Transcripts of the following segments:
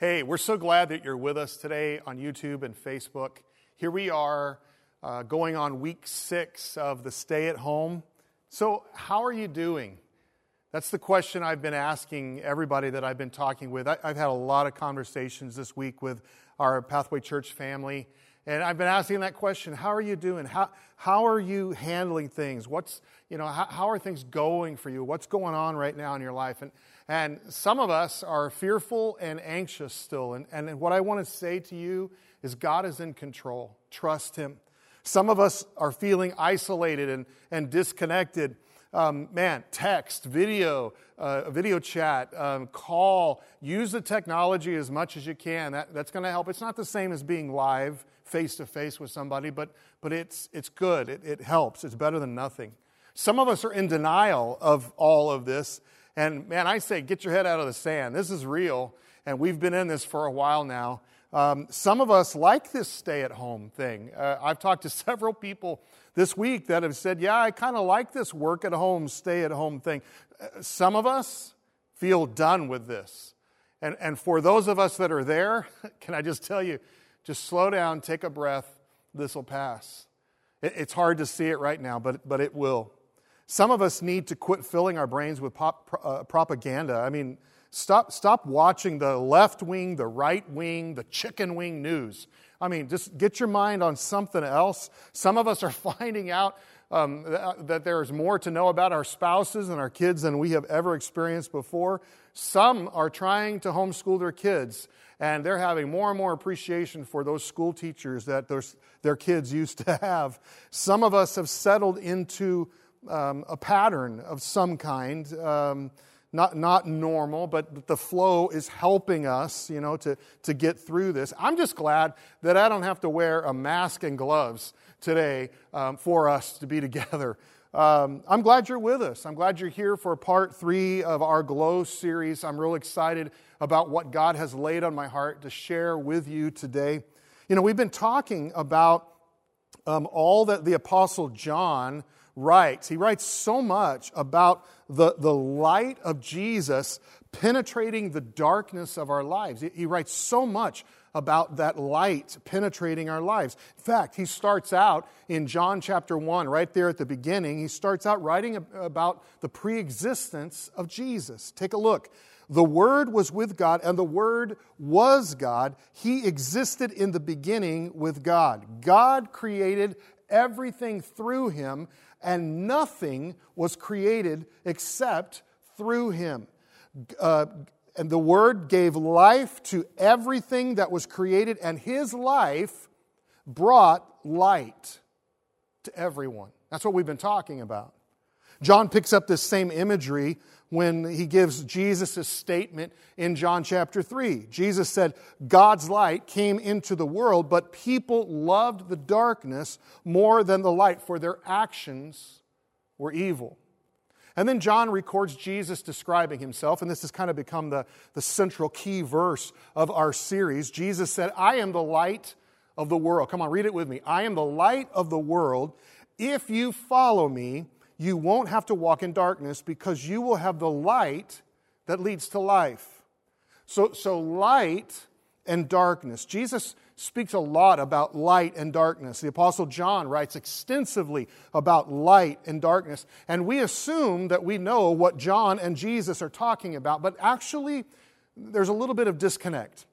Hey, we're so glad that you're with us today on YouTube and Facebook. Here we are uh, going on week six of the stay at home. So, how are you doing? That's the question I've been asking everybody that I've been talking with. I, have had a lot of conversations this week with our Pathway Church family, and I've been asking that question How are you doing? How, how are you handling things? What's, you know, how, how are things going for you? What's going on right now in your life? And, and some of us are fearful and anxious still. And, and what I want to say to you is God is in control. Trust Him. Some of us are feeling isolated and, and disconnected. Um, man, text, video, uh, video chat, um, call. Use the technology as much as you can. That, that's going to help. It's not the same as being live face to face with somebody, but, but it's, it's good. It, it helps. It's better than nothing. Some of us are in denial of all of this and man, I say, get your head out of the sand. This is real, and we've been in this for a while now. Um, some of us like this stay at home thing. Uh, I've talked to several people this week that have said, Yeah, I kind of like this work at home, stay at home thing. Uh, some of us feel done with this. And, and for those of us that are there, can I just tell you, just slow down, take a breath, this will pass. It, it's hard to see it right now, but, but it will. Some of us need to quit filling our brains with pop, uh, propaganda. I mean, stop, stop watching the left wing, the right wing, the chicken wing news. I mean, just get your mind on something else. Some of us are finding out um, that there's more to know about our spouses and our kids than we have ever experienced before. Some are trying to homeschool their kids, and they're having more and more appreciation for those school teachers that their kids used to have. Some of us have settled into um, a pattern of some kind. Um, not, not normal, but the flow is helping us, you know, to, to get through this. I'm just glad that I don't have to wear a mask and gloves today um, for us to be together. Um, I'm glad you're with us. I'm glad you're here for part three of our Glow series. I'm real excited about what God has laid on my heart to share with you today. You know, we've been talking about um, all that the Apostle John writes. He writes so much about the, the light of Jesus penetrating the darkness of our lives. He, writes so much about that light penetrating our lives. In fact, he starts out in John chapter 1, right there at the beginning, he starts out writing about the preexistence of Jesus. Take a look. The Word was with God, and the Word was God. He existed in the beginning with God. God created everything through him, and nothing was created except through him. Uh, and the Word gave life to everything that was created, and His life brought light to everyone. That's what we've been talking about. John picks up this same imagery when he gives Jesus' statement in John chapter 3. Jesus said, God's light came into the world, but people loved the darkness more than the light, for their actions were evil. And then John records Jesus describing himself, and this has kind of become the, the central key verse of our series. Jesus said, I am the light of the world. Come on, read it with me. I am the light of the world. If you follow me, you won't have to walk in darkness because you will have the light that leads to life. So, so light and darkness. Jesus speaks a lot about light and darkness. The Apostle John writes extensively about light and darkness. And we assume that we know what John and Jesus are talking about, but actually, there's a little bit of disconnect.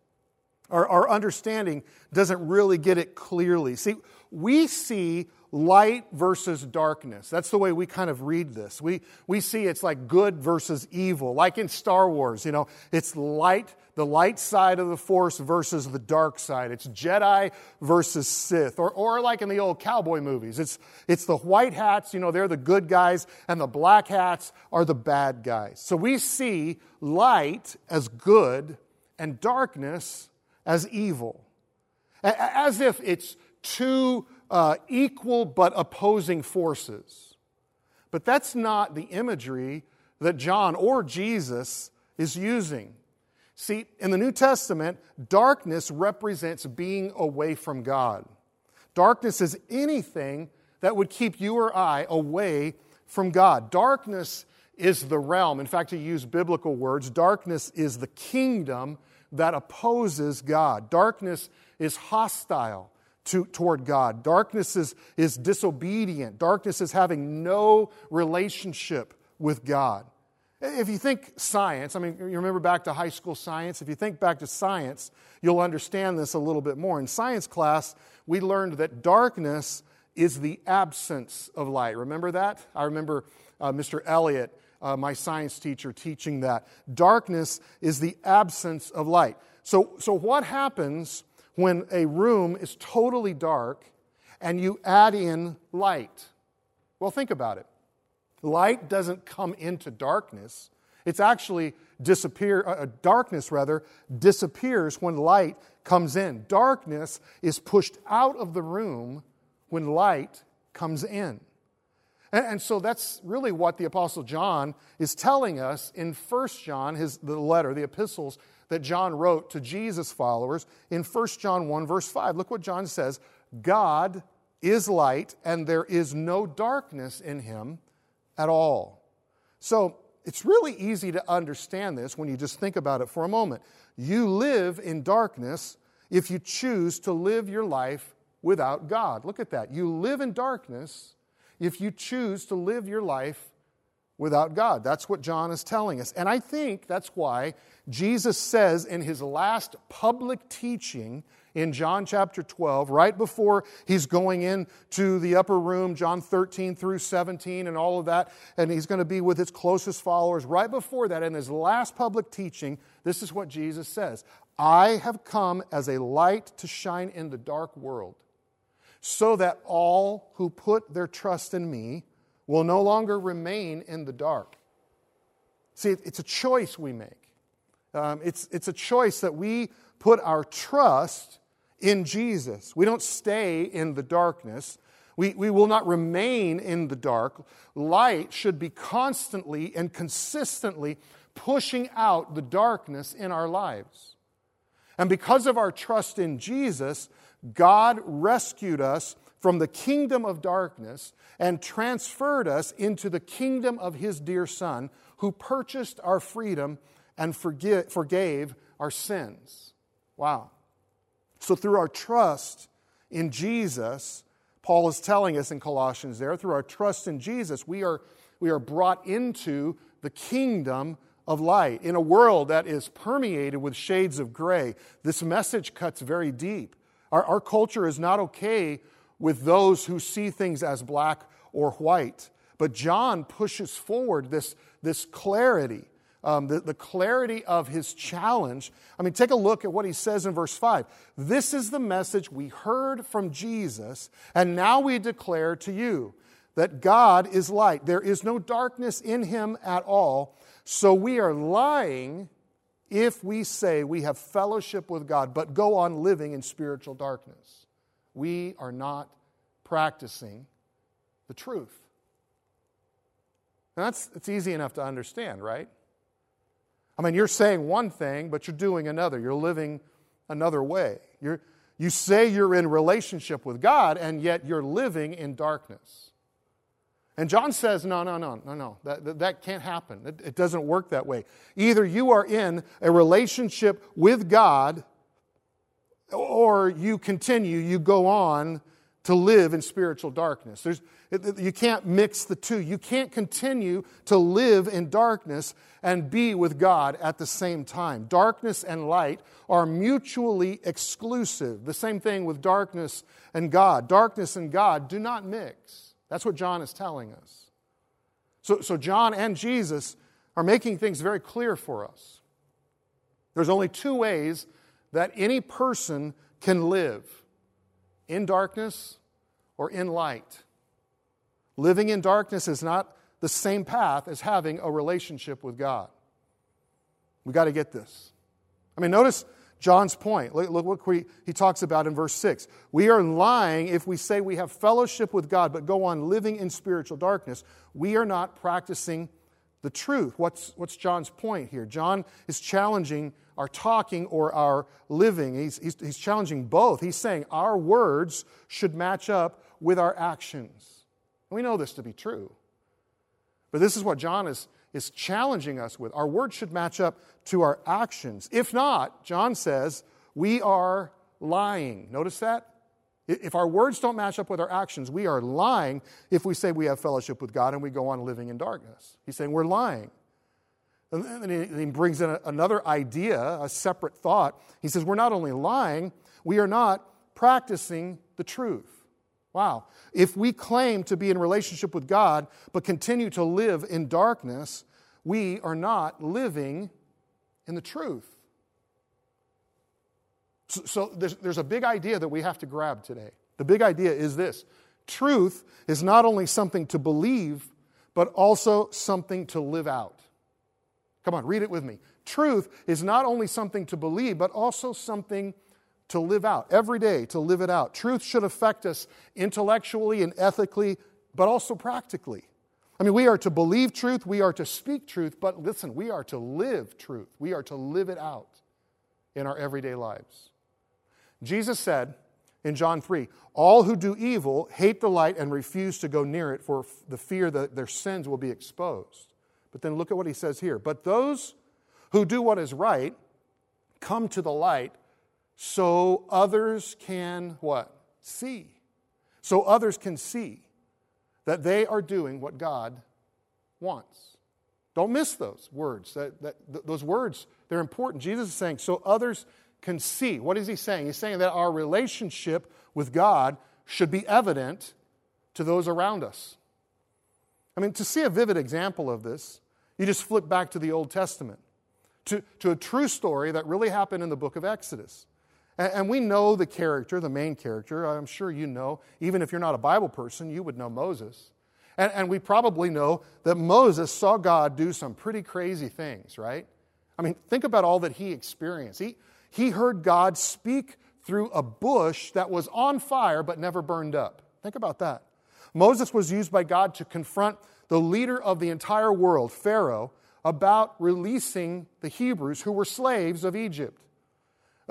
Our, our understanding doesn't really get it clearly. See, we see light versus darkness. That's the way we kind of read this. We, we see it's like good versus evil, like in Star Wars, you know, it's light, the light side of the force versus the dark side. It's Jedi versus Sith. Or, or like in the old cowboy movies, it's, it's the white hats, you know, they're the good guys, and the black hats are the bad guys. So we see light as good and darkness as evil. As if it's two uh, equal but opposing forces. But that's not the imagery that John or Jesus is using. See, in the New Testament, darkness represents being away from God. Darkness is anything that would keep you or I away from God. Darkness is the realm. In fact, to use biblical words, darkness is the kingdom that opposes God. Darkness is hostile to, toward God. Darkness is, is disobedient. Darkness is having no relationship with God. If you think science, I mean, you remember back to high school science? If you think back to science, you'll understand this a little bit more. In science class, we learned that darkness is the absence of light. Remember that? I remember uh, Mr. Elliott, uh, my science teacher, teaching that. Darkness is the absence of light. So, so what happens when a room is totally dark and you add in light? Well, think about it. Light doesn't come into darkness. It's actually disappear, uh, uh darkness rather, disappears when light comes in. Darkness is pushed out of the room when light comes in. And, and so that's really what the Apostle John is telling us in 1 John, his, the letter, the epistles that John wrote to Jesus' followers in 1 John 1, verse 5. Look what John says God is light, and there is no darkness in him at all. So it's really easy to understand this when you just think about it for a moment. You live in darkness if you choose to live your life without God. Look at that. You live in darkness if you choose to live your life without God. That's what John is telling us. And I think that's why Jesus says in his last public teaching in John chapter 12, right before he's going into the upper room, John 13 through 17, and all of that, and he's going to be with his closest followers. Right before that, in his last public teaching, this is what Jesus says I have come as a light to shine in the dark world so that all who put their trust in me will no longer remain in the dark. See, it's a choice we make. Um, it's, it's a choice that we put our trust in Jesus. We don't stay in the darkness. We, we will not remain in the dark. Light should be constantly and consistently pushing out the darkness in our lives. And because of our trust in Jesus, God rescued us from the kingdom of darkness and transferred us into the kingdom of His dear Son, who purchased our freedom and forgave our sins. Wow. So, through our trust in Jesus, Paul is telling us in Colossians there, through our trust in Jesus, we are, we are brought into the kingdom of light. In a world that is permeated with shades of gray, this message cuts very deep. Our, our culture is not okay with those who see things as black or white. But John pushes forward this, this clarity, um, the, the clarity of his challenge. I mean, take a look at what he says in verse 5. This is the message we heard from Jesus, and now we declare to you that God is light. There is no darkness in him at all. So we are lying if we say we have fellowship with God but go on living in spiritual darkness. We are not practicing the truth. And that's it's easy enough to understand, right? I mean, you're saying one thing, but you're doing another. You're living another way. You're, you say you're in relationship with God, and yet you're living in darkness. And John says, no, no, no, no, no, that, that, that can't happen. It, it doesn't work that way. Either you are in a relationship with God, or you continue, you go on to live in spiritual darkness. There's, you can't mix the two. You can't continue to live in darkness and be with God at the same time. Darkness and light are mutually exclusive. The same thing with darkness and God. Darkness and God do not mix. That's what John is telling us. So, so John and Jesus are making things very clear for us. There's only two ways that any person can live in darkness or in light. Living in darkness is not the same path as having a relationship with God. We got to get this. I mean, notice John's point. Look, look what he talks about in verse 6. We are lying if we say we have fellowship with God but go on living in spiritual darkness. We are not practicing the truth. What's, what's John's point here? John is challenging our talking or our living. He's, he's, he's challenging both. He's saying our words should match up with our actions. We know this to be true. But this is what John is, is challenging us with. Our words should match up to our actions. If not, John says, we are lying. Notice that? If our words don't match up with our actions, we are lying if we say we have fellowship with God and we go on living in darkness. He's saying we're lying. And then he brings in another idea, a separate thought. He says, We're not only lying, we are not practicing the truth. Wow. If we claim to be in relationship with God but continue to live in darkness, we are not living in the truth. So, there's a big idea that we have to grab today. The big idea is this truth is not only something to believe, but also something to live out. Come on, read it with me. Truth is not only something to believe, but also something to live out, every day to live it out. Truth should affect us intellectually and ethically, but also practically. I mean, we are to believe truth, we are to speak truth, but listen, we are to live truth. We are to live it out in our everyday lives. Jesus said in John 3 All who do evil hate the light and refuse to go near it for the fear that their sins will be exposed. But then look at what he says here. But those who do what is right come to the light so others can what? See. So others can see that they are doing what God wants. Don't miss those words. That, that, those words, they're important. Jesus is saying, so others can see. What is he saying? He's saying that our relationship with God should be evident to those around us. I mean, to see a vivid example of this, you just flip back to the Old Testament, to, to a true story that really happened in the book of Exodus. And, and we know the character, the main character. I'm sure you know, even if you're not a Bible person, you would know Moses. And, and we probably know that Moses saw God do some pretty crazy things, right? I mean, think about all that he experienced. He, he heard God speak through a bush that was on fire but never burned up. Think about that. Moses was used by God to confront the leader of the entire world, Pharaoh, about releasing the Hebrews who were slaves of Egypt.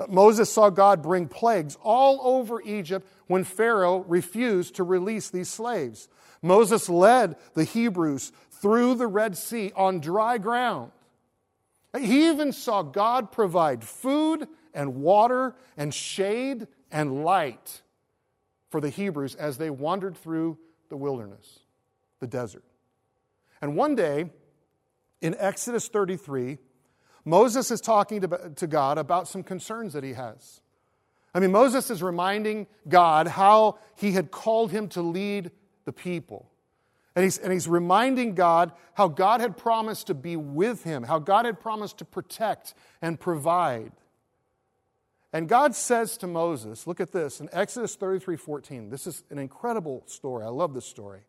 Moses saw God bring plagues all over Egypt when Pharaoh refused to release these slaves. Moses led the Hebrews through the Red Sea on dry ground. He even saw God provide food and water and shade and light for the Hebrews as they wandered through the wilderness, the desert. And one day, in Exodus 33, Moses is talking to, to God about some concerns that he has. I mean, Moses is reminding God how he had called him to lead the people. And he's, and he's reminding God how God had promised to be with him, how God had promised to protect and provide. And God says to Moses, look at this in Exodus 33 14. This is an incredible story. I love this story.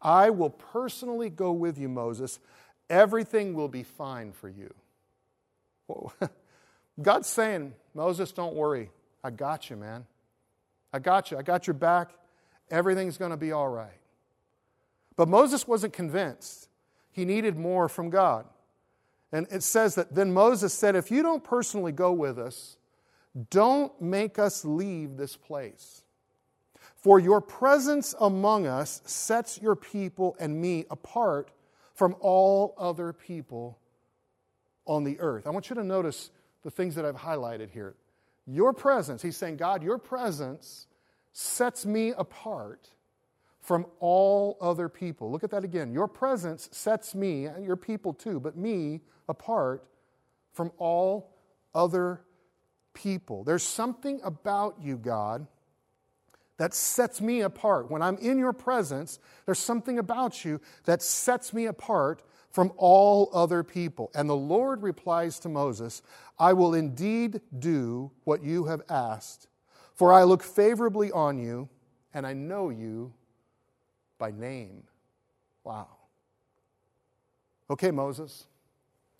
I will personally go with you, Moses. Everything will be fine for you. God's saying, Moses, don't worry. I got you, man. I got you. I got your back. Everything's going to be all right. But Moses wasn't convinced. He needed more from God. And it says that then Moses said, If you don't personally go with us, don't make us leave this place. For your presence among us sets your people and me apart from all other people on the earth. I want you to notice the things that I've highlighted here. Your presence, he's saying, God, your presence sets me apart from all other people. Look at that again. Your presence sets me, and your people too, but me apart from all other people. There's something about you, God, that sets me apart. When I'm in your presence, there's something about you that sets me apart from all other people. And the Lord replies to Moses, I will indeed do what you have asked, for I look favorably on you, and I know you by name. Wow. Okay, Moses,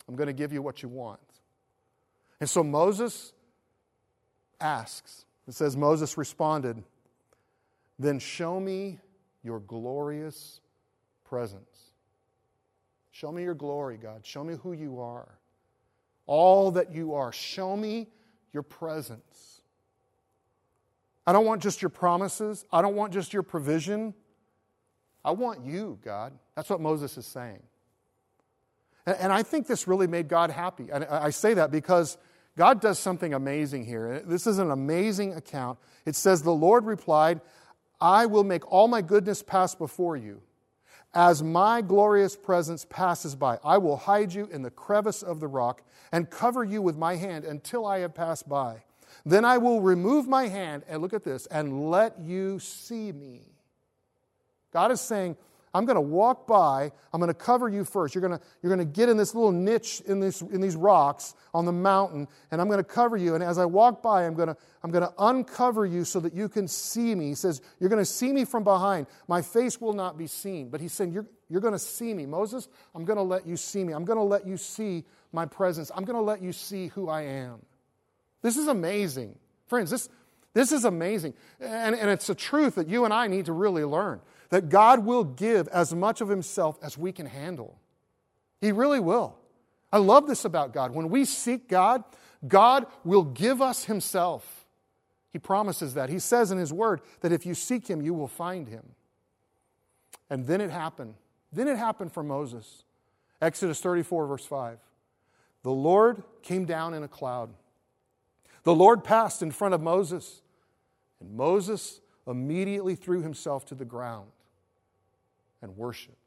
I'm going to give you what you want. And so Moses asks, it says, Moses responded, Then show me your glorious presence. Show me your glory, God. Show me who you are. All that you are. Show me your presence. I don't want just your promises. I don't want just your provision. I want you, God. That's what Moses is saying. And I think this really made God happy. And I say that because God does something amazing here. This is an amazing account. It says, The Lord replied, I will make all my goodness pass before you. As my glorious presence passes by, I will hide you in the crevice of the rock and cover you with my hand until I have passed by. Then I will remove my hand, and look at this, and let you see me. God is saying, I'm going to walk by. I'm going to cover you first. You're going to, you're going to get in this little niche in, this, in these rocks on the mountain, and I'm going to cover you. And as I walk by, I'm going, to, I'm going to uncover you so that you can see me. He says, You're going to see me from behind. My face will not be seen. But he's saying, You're, you're going to see me. Moses, I'm going to let you see me. I'm going to let you see my presence. I'm going to let you see who I am. This is amazing. Friends, this, this is amazing. And, and it's a truth that you and I need to really learn that God will give as much of Himself as we can handle. He really will. I love this about God. When we seek God, God will give us Himself. He promises that. He says in His Word that if you seek Him, you will find Him. And then it happened. Then it happened for Moses. Exodus 34, verse 5. The Lord came down in a cloud. The Lord passed in front of Moses, and Moses immediately threw himself to the ground and worshiped.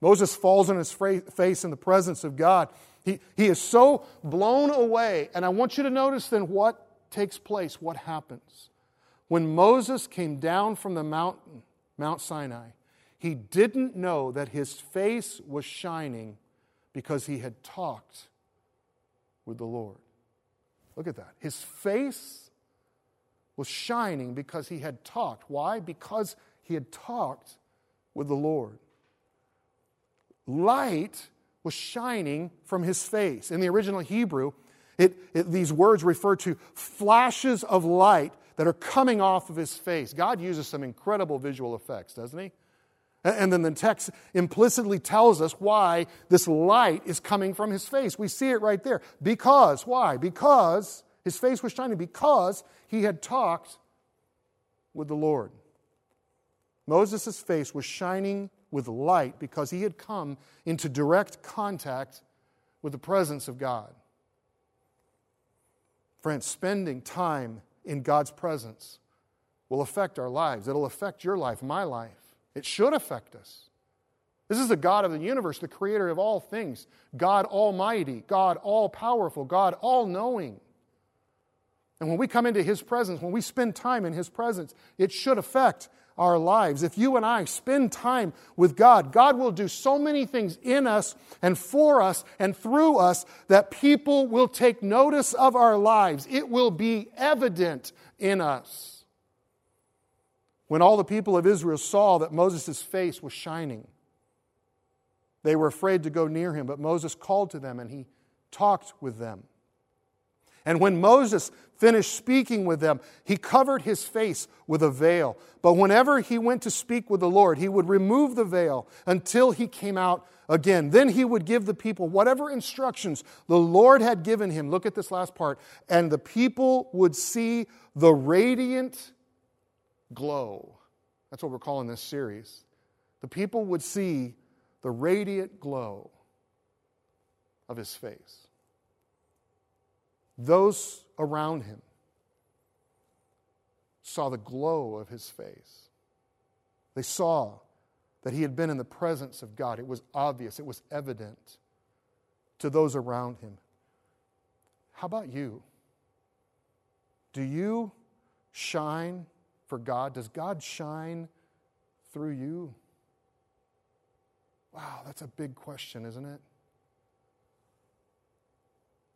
Moses falls on his face in the presence of God. He, he is so blown away. And I want you to notice then what takes place, what happens. When Moses came down from the mountain, Mount Sinai, he didn't know that his face was shining because he had talked with the Lord. Look at that. His face was shining because he had talked. Why? Because he had talked with the Lord. Light was shining from his face. In the original Hebrew, it, it, these words refer to flashes of light that are coming off of his face. God uses some incredible visual effects, doesn't he? And then the text implicitly tells us why this light is coming from his face. We see it right there. Because, why? Because his face was shining, because he had talked with the Lord. Moses' face was shining with light because he had come into direct contact with the presence of God. Friends, spending time in God's presence will affect our lives. It'll affect your life, my life. It should affect us. This is the God of the universe, the creator of all things, God Almighty, God all powerful, God all knowing. And when we come into His presence, when we spend time in His presence, it should affect our lives. If you and I spend time with God, God will do so many things in us and for us and through us that people will take notice of our lives. It will be evident in us. When all the people of Israel saw that Moses' face was shining, they were afraid to go near him, but Moses called to them and he talked with them. And when Moses finished speaking with them, he covered his face with a veil. But whenever he went to speak with the Lord, he would remove the veil until he came out again. Then he would give the people whatever instructions the Lord had given him. Look at this last part. And the people would see the radiant glow. That's what we're calling this series. The people would see the radiant glow of his face those around him saw the glow of his face. They saw that he had been in the presence of God. It was obvious, it was evident to those around him. How about you? Do you shine for God? Does God shine through you? Wow, that's a big question, isn't it?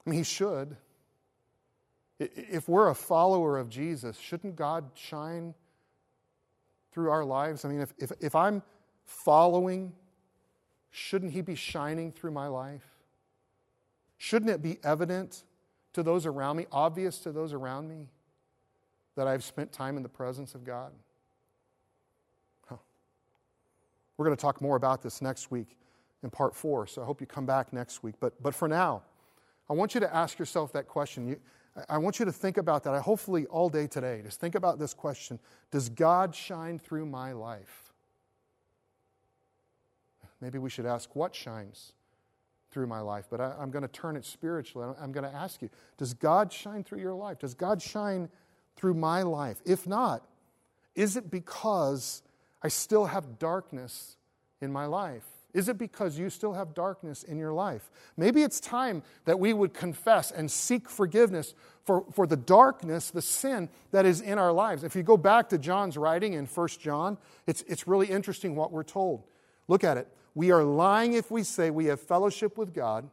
I mean, he should. If we're a follower of Jesus, shouldn't God shine through our lives? I mean, if, if, if I'm following, shouldn't He be shining through my life? Shouldn't it be evident to those around me, obvious to those around me, that I've spent time in the presence of God? Huh. We're going to talk more about this next week in part four, so I hope you come back next week. But, but for now, I want you to ask yourself that question. You, I want you to think about that. I hopefully all day today. Just think about this question Does God shine through my life? Maybe we should ask what shines through my life, but I, am going to turn it spiritually. I'm going to ask you Does God shine through your life? Does God shine through my life? If not, is it because I still have darkness in my life? Is it because you still have darkness in your life? Maybe it's time that we would confess and seek forgiveness for, for the darkness, the sin that is in our lives. If you go back to John's writing in 1 John, it's, it's really interesting what we're told. Look at it. We are lying if we say we have fellowship with God,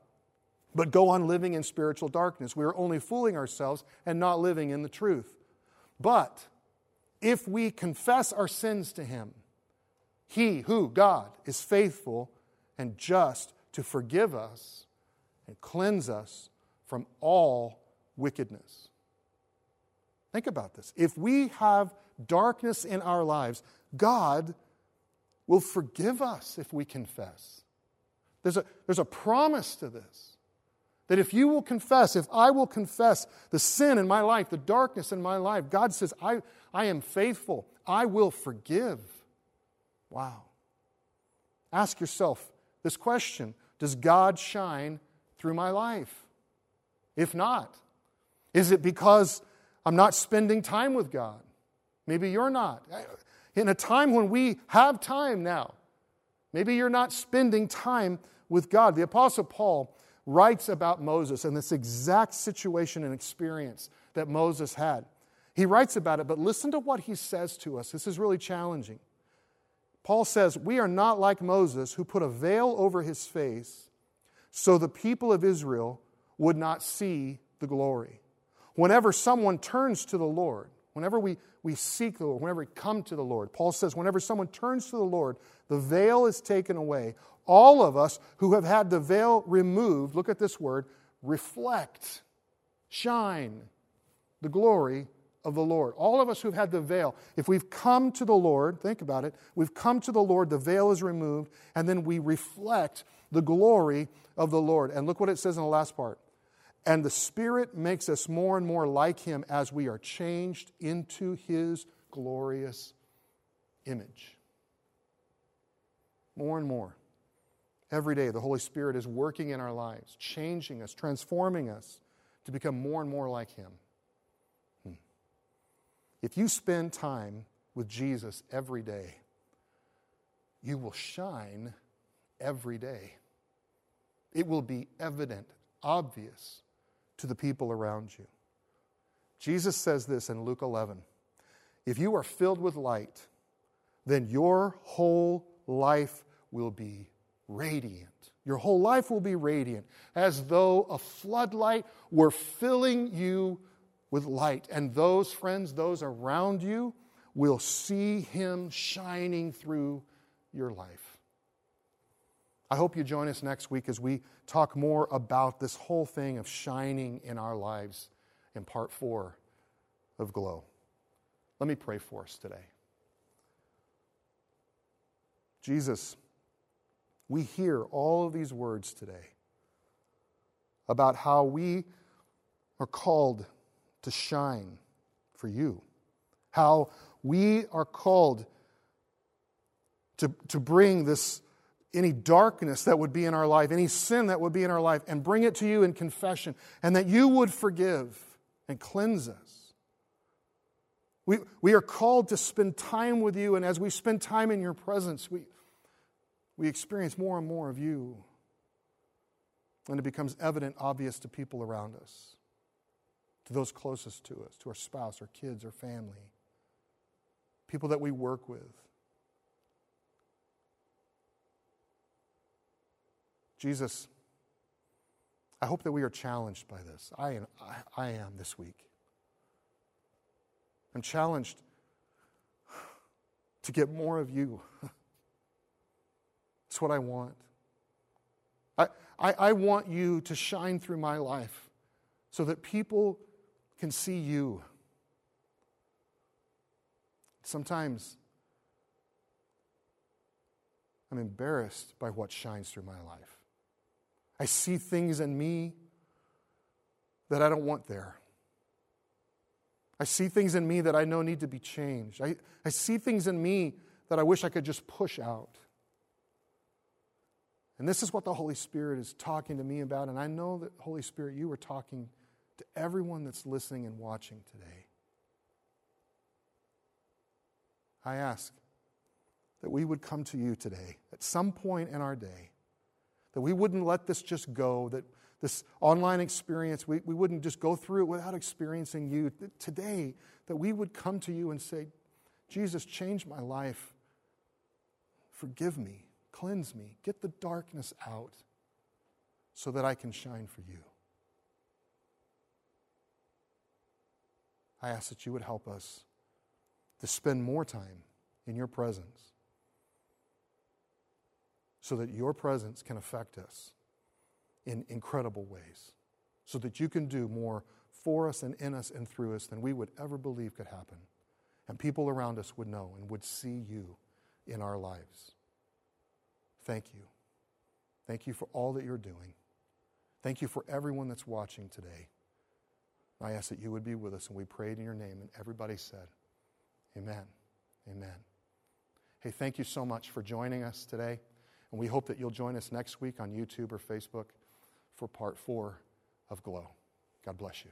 but go on living in spiritual darkness. We are only fooling ourselves and not living in the truth. But if we confess our sins to Him, He, who, God, is faithful and just to forgive us and cleanse us from all wickedness. Think about this. If we have darkness in our lives, God will forgive us if we confess. There's a, there's a promise to this. That if you will confess, if I will confess the sin in my life, the darkness in my life, God says, I, I am faithful. I will forgive. Wow. Ask yourself this question Does God shine through my life? If not, is it because I'm not spending time with God? Maybe you're not. In a time when we have time now, maybe you're not spending time with God. The Apostle Paul writes about Moses and this exact situation and experience that Moses had. He writes about it, but listen to what he says to us. This is really challenging. Paul says, We are not like Moses, who put a veil over his face so the people of Israel would not see the glory. Whenever someone turns to the Lord, whenever we, we seek the Lord, whenever we come to the Lord, Paul says, whenever someone turns to the Lord, the veil is taken away all of us who have had the veil removed, look at this word, reflect, shine the glory of the Lord. All of us who've had the veil, if we've come to the Lord, think about it, we've come to the Lord, the veil is removed, and then we reflect the glory of the Lord. And look what it says in the last part. And the Spirit makes us more and more like Him as we are changed into His glorious image. More and more. Every day, the Holy Spirit is working in our lives, changing us, transforming us to become more and more like Him. If you spend time with Jesus every day, you will shine every day. It will be evident, obvious to the people around you. Jesus says this in Luke 11 If you are filled with light, then your whole life will be radiant. Your whole life will be radiant, as though a floodlight were filling you with light. And those friends, those around you, will see Him shining through your life. I hope you join us next week as we talk more about this whole thing of shining in our lives in part four of Glow. Let me pray for us today. Jesus, we hear all of these words today about how we are called to shine for you, how we are called to, to bring this any darkness that would be in our life, any sin that would be in our life, and bring it to you in confession, and that you would forgive and cleanse us. We, we are called to spend time with you, and as we spend time in your presence, we, we experience more and more of you. And it becomes evident, obvious to people around us, to those closest to us, to our spouse, our kids, our family, people that we work with. Jesus, I hope that we are challenged by this. I am, I, I am this week. I'm challenged to get more of you. That's what I want. I, I, I want you to shine through my life so that people can see you. Sometimes I'm embarrassed by what shines through my life. I see things in me that I don't want there. I see things in me that I know need to be changed. I, I see things in me that I wish I could just push out. And this is what the Holy Spirit is talking to me about. And I know that, Holy Spirit, you are talking to everyone that's listening and watching today. I ask that we would come to you today at some point in our day, that we wouldn't let this just go, that this online experience, we, we wouldn't just go through it without experiencing you. That today, that we would come to you and say, Jesus, change my life. Forgive me, cleanse me, get the darkness out so that I can shine for you. I ask that you would help us to spend more time in your presence so that your presence can affect us in incredible ways, so that you can do more for us and in us and through us than we would ever believe could happen. And people around us would know and would see you in our lives. Thank you. Thank you for all that you're doing. Thank you for everyone that's watching today. I ask that you would be with us, and we prayed in your name, and everybody said, Amen. Amen. Hey, thank you so much for joining us today, and we hope that you'll join us next week on YouTube or Facebook for part four of Glow. God bless you.